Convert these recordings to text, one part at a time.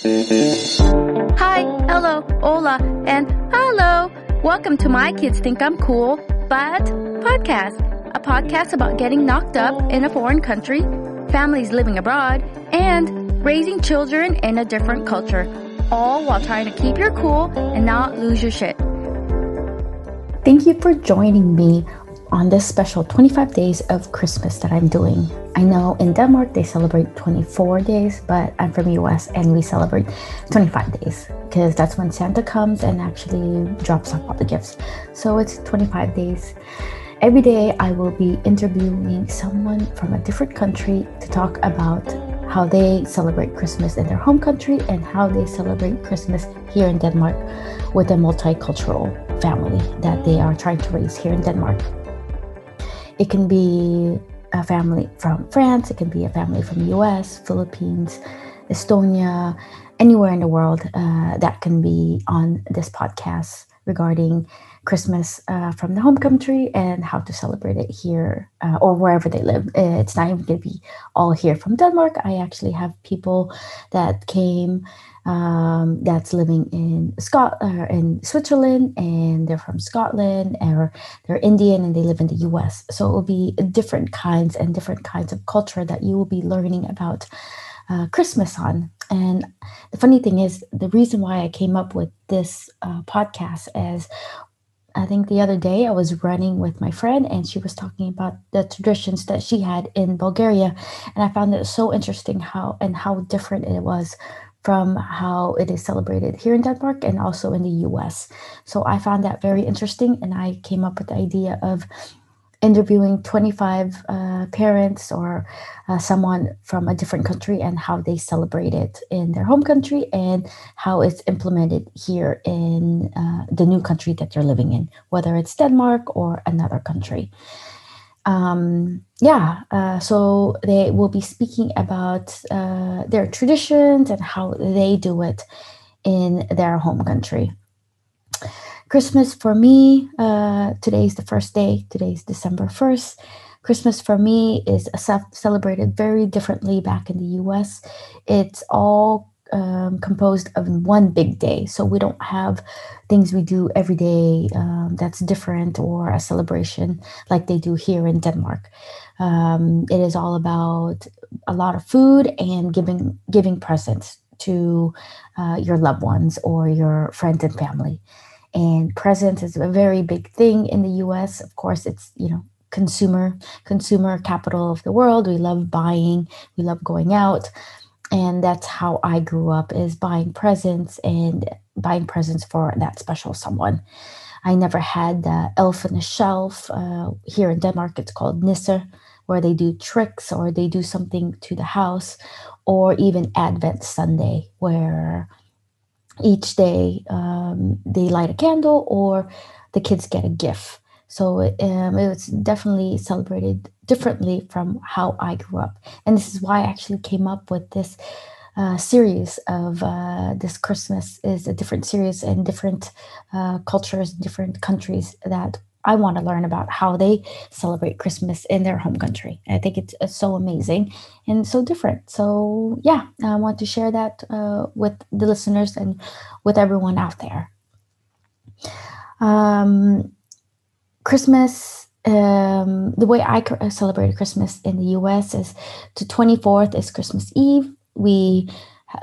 Hi, hello, hola, and hello. Welcome to My Kids Think I'm Cool, but podcast. A podcast about getting knocked up in a foreign country, families living abroad, and raising children in a different culture. All while trying to keep your cool and not lose your shit. Thank you for joining me on this special 25 days of Christmas that I'm doing. I know in Denmark they celebrate 24 days, but I'm from US and we celebrate 25 days because that's when Santa comes and actually drops off all the gifts. So it's 25 days. Every day I will be interviewing someone from a different country to talk about how they celebrate Christmas in their home country and how they celebrate Christmas here in Denmark with a multicultural family that they are trying to raise here in Denmark. It can be a family from France, it can be a family from the US, Philippines, Estonia, anywhere in the world uh, that can be on this podcast regarding Christmas uh, from the home country and how to celebrate it here uh, or wherever they live. It's not even going to be all here from Denmark. I actually have people that came um, that's living in Scot uh, in Switzerland and they're from Scotland or they're Indian and they live in the U.S. So it will be different kinds and different kinds of culture that you will be learning about uh, Christmas on. And the funny thing is, the reason why I came up with this uh, podcast is I think the other day I was running with my friend and she was talking about the traditions that she had in Bulgaria. And I found it so interesting how and how different it was from how it is celebrated here in Denmark and also in the US. So I found that very interesting and I came up with the idea of interviewing 25 uh, parents or uh, someone from a different country and how they celebrate it in their home country and how it's implemented here in uh, the new country that you're living in, whether it's Denmark or another country um, yeah, uh, so they will be speaking about uh, their traditions and how they do it in their home country. Christmas for me, uh, today is the first day, today is December 1st. Christmas for me is celebrated very differently back in the US. It's all um, composed of one big day. So we don't have things we do every day um, that's different or a celebration like they do here in Denmark. Um, it is all about a lot of food and giving giving presents to uh, your loved ones or your friends and family. And presents is a very big thing in the U.S. Of course, it's you know consumer consumer capital of the world. We love buying. We love going out and that's how i grew up is buying presents and buying presents for that special someone. I never had the elf on the shelf uh, here in denmark it's called nisser where they do tricks or they do something to the house or even advent sunday where each day um, they light a candle or the kids get a gift so um, it was definitely celebrated differently from how I grew up. And this is why I actually came up with this uh, series of uh, this Christmas is a different series and different uh, cultures, different countries that I want to learn about how they celebrate Christmas in their home country. I think it's, it's so amazing and so different. So yeah, I want to share that uh, with the listeners and with everyone out there. Um, Christmas, um, the way I celebrate Christmas in the US is the 24th is Christmas Eve. We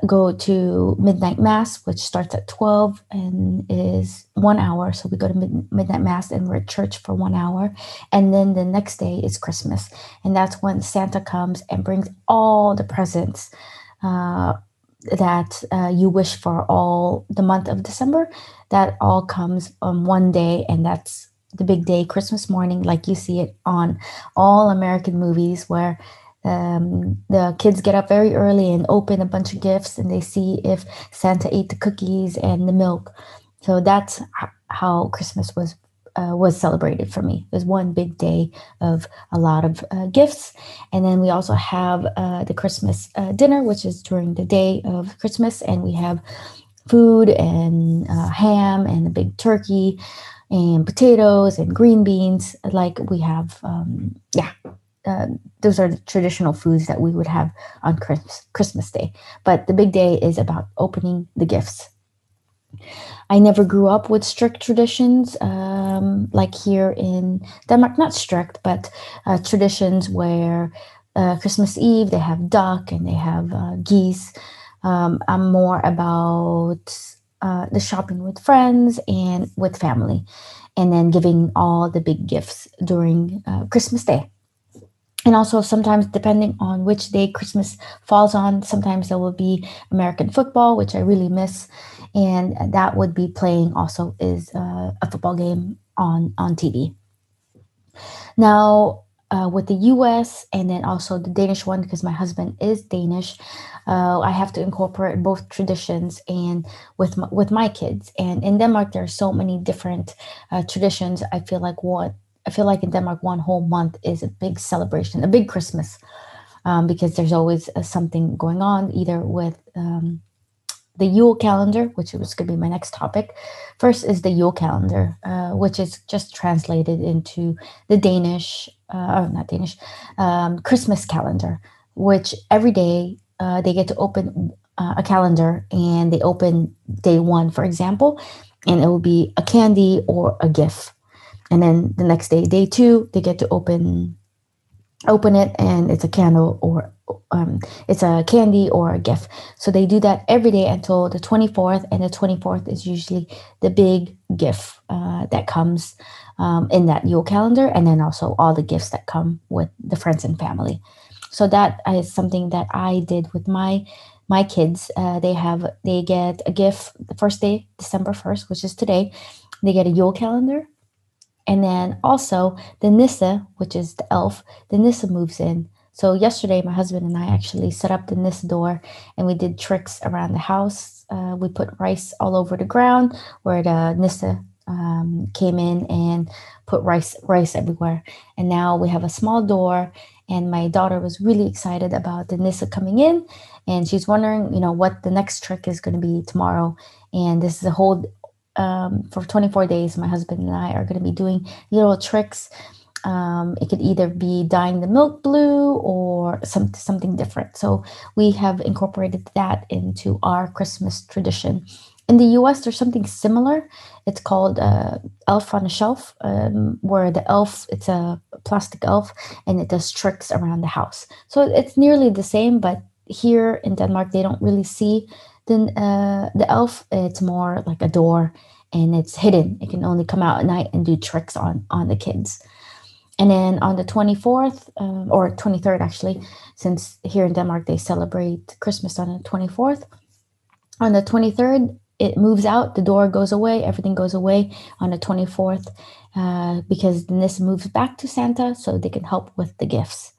go to midnight mass, which starts at 12 and is one hour. So we go to mid- midnight mass and we're at church for one hour. And then the next day is Christmas. And that's when Santa comes and brings all the presents uh, that uh, you wish for all the month of December. That all comes on one day. And that's the big day, Christmas morning, like you see it on all American movies where um, the kids get up very early and open a bunch of gifts and they see if Santa ate the cookies and the milk. So that's how Christmas was uh, was celebrated for me. It was one big day of a lot of uh, gifts, and then we also have uh, the Christmas uh, dinner, which is during the day of Christmas, and we have food and uh, ham and a big turkey and potatoes and green beans like we have um, yeah uh, those are the traditional foods that we would have on Christmas, Christmas Day. But the big day is about opening the gifts. I never grew up with strict traditions um, like here in Denmark, not strict, but uh, traditions where uh, Christmas Eve they have duck and they have uh, geese. Um, I'm more about uh, the shopping with friends and with family, and then giving all the big gifts during uh, Christmas Day. And also sometimes depending on which day christmas falls on sometimes there will be american football which i really miss. And that would be playing also is uh, a football game on on tv now uh, with the us and then also the danish one because my husband is danish. Uh, i have to incorporate both traditions and with my, with my kids. And in denmark there are so many different uh, traditions. I feel like what I feel like in Denmark, one whole month is a big celebration, a big Christmas, um, because there's always uh, something going on, either with um, the Yule calendar, which was going to be my next topic. First is the Yule calendar, uh, which is just translated into the Danish, uh, oh, not Danish, um, Christmas calendar, which every day uh, they get to open uh, a calendar and they open day one, for example, and it will be a candy or a gift and then the next day day two they get to open open it and it's a candle or um, it's a candy or a gift. So they do that every day until the 24th and the 24th is usually the big gift uh, that comes um, in that Yule calendar and then also all the gifts that come with the friends and family. So that is something that i did with my my kids. Uh, they have they get a gift the first day december 1st which is today. They get a Yule calendar and then also the Nisse, which is the elf, the Nisse moves in. So yesterday, my husband and I actually set up the Nisse door and we did tricks around the house. Uh, we put rice all over the ground where the Nisse um, came in and put rice rice everywhere. And now we have a small door. And my daughter was really excited about the Nisse coming in, and she's wondering, you know, what the next trick is going to be tomorrow. And this is a whole um, for 24 days, my husband and I are going to be doing little tricks. Um, it could either be dyeing the milk blue or some, something different. So we have incorporated that into our Christmas tradition. In the US, there's something similar. It's called uh, Elf on a Shelf, um, where the elf, it's a plastic elf, and it does tricks around the house. So it's nearly the same, but here in Denmark, they don't really see then uh, the elf, it's more like a door and it's hidden. It can only come out at night and do tricks on on the kids. And then on the 24th uh, or 23rd, actually, since here in Denmark they celebrate Christmas on the 24th. On the 23rd, it moves out, the door goes away, everything goes away on the 24th uh, because this moves back to Santa so they can help with the gifts.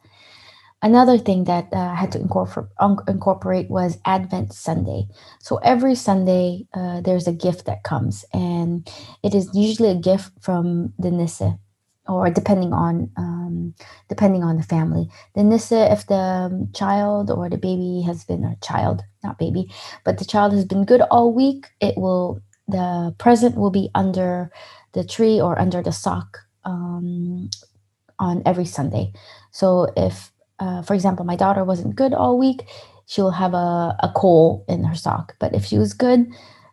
Another thing that uh, I had to incorporate, incorporate was Advent Sunday. So every Sunday, uh, there's a gift that comes, and it is usually a gift from the Nisse, or depending on um, depending on the family. The Nisse, if the child or the baby has been a child, not baby, but the child has been good all week, it will the present will be under the tree or under the sock um, on every Sunday. So if uh, for example, my daughter wasn't good all week, she will have a, a coal in her sock. But if she was good,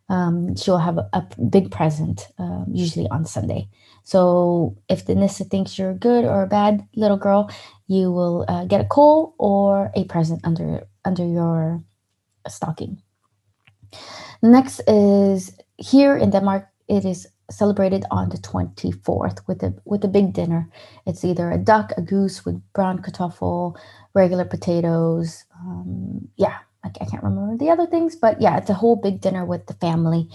um, she'll have a, a big present, um, usually on Sunday. So if the Nisse thinks you're a good or a bad little girl, you will uh, get a coal or a present under under your stocking. Next is here in Denmark, it is celebrated on the 24th with a with a big dinner. It's either a duck, a goose with brown kartoffel, regular potatoes. Um, yeah, I, can't remember the other things, but yeah, it's a whole big dinner with the family,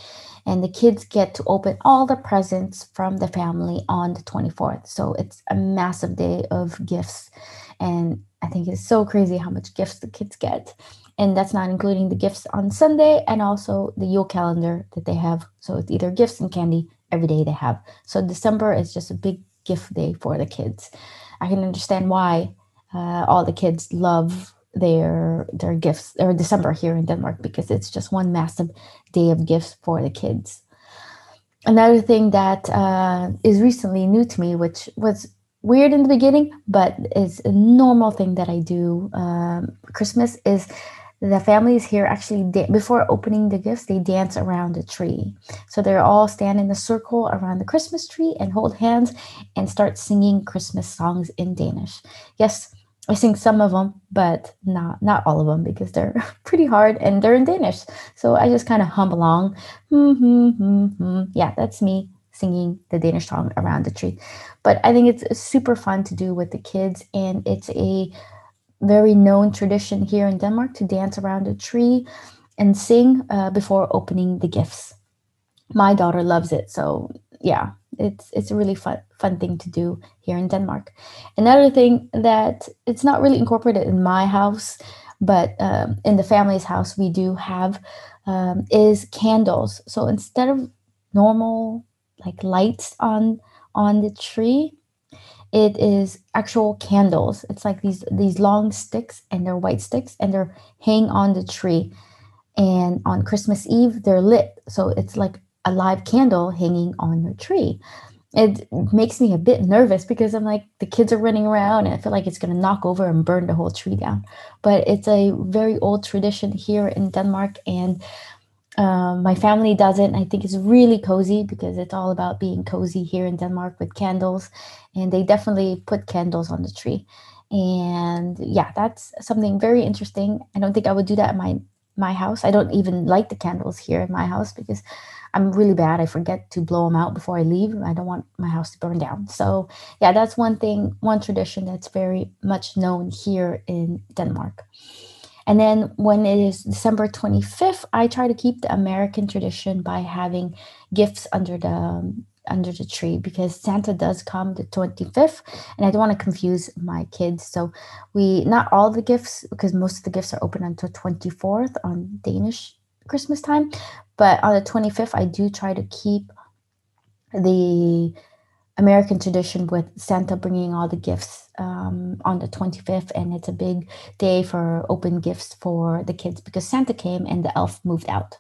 and the kids get to open all the presents from the family on the 24th. So it's a massive day of gifts, and I think it's so crazy how much gifts the kids get and that's not including the gifts on Sunday and also the Yule calendar that they have. So it's either gifts and candy every day they have. So December is just a big gift day for the kids. I can understand why uh, all the kids love their their gifts or December here in Denmark because it's just one massive day of gifts for the kids. Another thing that uh, is recently new to me, which was weird in the beginning, but it's a normal thing that I do. Um, Christmas is the families here actually da- before opening the gifts they dance around the tree so they're all stand in a circle around the christmas tree and hold hands and start singing christmas songs in danish yes i sing some of them but not not all of them because they're pretty hard and they're in danish. So i just kind of hum along. Mm, hmm, hmm, hmm. Yeah that's me singing the danish song around the tree. But i think it's super fun to do with the kids and it's a very known tradition here in Denmark to dance around a tree and sing uh, before opening the gifts. My daughter loves it, so yeah, it's it's a really fun fun thing to do here in Denmark. Another thing that it's not really incorporated in my house, but um, in the family's house we do have um, is candles. So instead of normal like lights on on the tree, it is actual candles it's like these these long sticks and they're white sticks and they're hang on the tree and on christmas eve they're lit so it's like a live candle hanging on the tree it makes me a bit nervous because i'm like the kids are running around and i feel like it's going to knock over and burn the whole tree down but it's a very old tradition here in denmark and um, my family does it, and I think it's really cozy because it's all about being cozy here in Denmark with candles, and they definitely put candles on the tree. And yeah, that's something very interesting. I don't think I would do that in my my house. I don't even light the candles here in my house because I'm really bad. I forget to blow them out before I leave. I don't want my house to burn down. So yeah, that's one thing, one tradition that's very much known here in Denmark. And then when it is December 25th, I try to keep the American tradition by having gifts under the um, under the tree because Santa does come the 25th and I don't want to confuse my kids. So we not all the gifts because most of the gifts are open until 24th on Danish Christmas time, but on the 25th I do try to keep the American tradition with Santa bringing all the gifts um, on the 25th, and it's a big day for open gifts for the kids because Santa came and the elf moved out.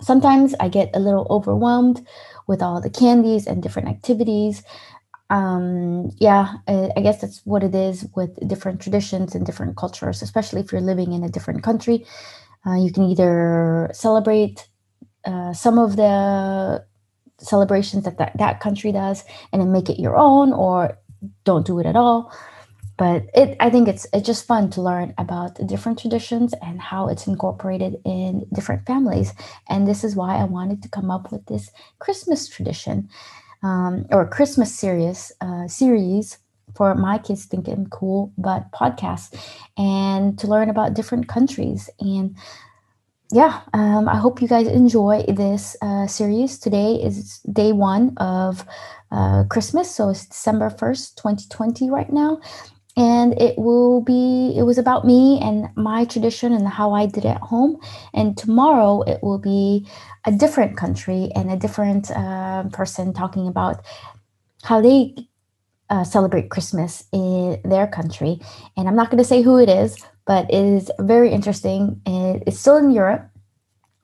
Sometimes I get a little overwhelmed with all the candies and different activities. Um, yeah, I guess that's what it is with different traditions and different cultures, especially if you're living in a different country. Uh, you can either celebrate uh, some of the celebrations that, that that country does and then make it your own or don't do it at all. But it i think it's it's just fun to learn about the different traditions and how it's incorporated in different families. And this is why i wanted to come up with this christmas tradition um, or christmas series uh, series for my kids think i'm cool but podcast and to learn about different countries and yeah, um, I hope you guys enjoy this uh, series. Today is day one of uh, Christmas, so it's December 1st, 2020, right now. And it will be, it was about me and my tradition and how I did it at home. And tomorrow it will be a different country and a different uh, person talking about how they uh, celebrate Christmas in their country. And I'm not going to say who it is, but it is very interesting. It's still in Europe.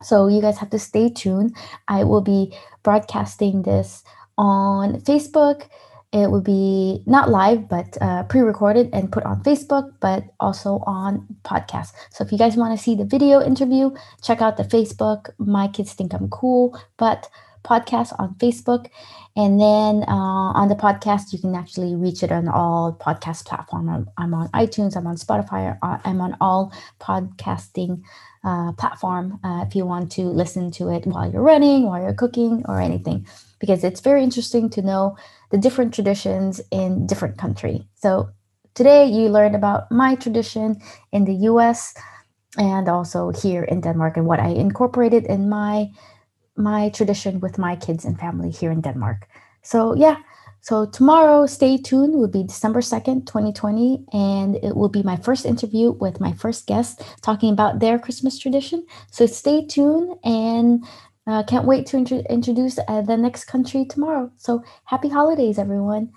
So you guys have to stay tuned. I will be broadcasting this on Facebook. It will be not live, but uh, pre recorded and put on Facebook, but also on podcast. So if you guys want to see the video interview, check out the Facebook. My kids think I'm cool, but podcast on Facebook. And then uh, on the podcast, you can actually reach it on all podcast platforms. I'm, I'm, on iTunes, I'm on Spotify, uh, I'm on all podcasting uh, platform uh, if you want to listen to it while you're running, while you're cooking, or anything, because it's very interesting to know the different traditions in different country. So today you learned about my tradition in the U.S. and also here in Denmark and what I incorporated in my my tradition with my kids and family here in Denmark. So, yeah. So, tomorrow, stay tuned, will be December 2nd, 2020. And it will be my first interview with my first guest talking about their Christmas tradition. So, stay tuned and uh, can't wait to int- introduce uh, the next country tomorrow. So, happy holidays, everyone.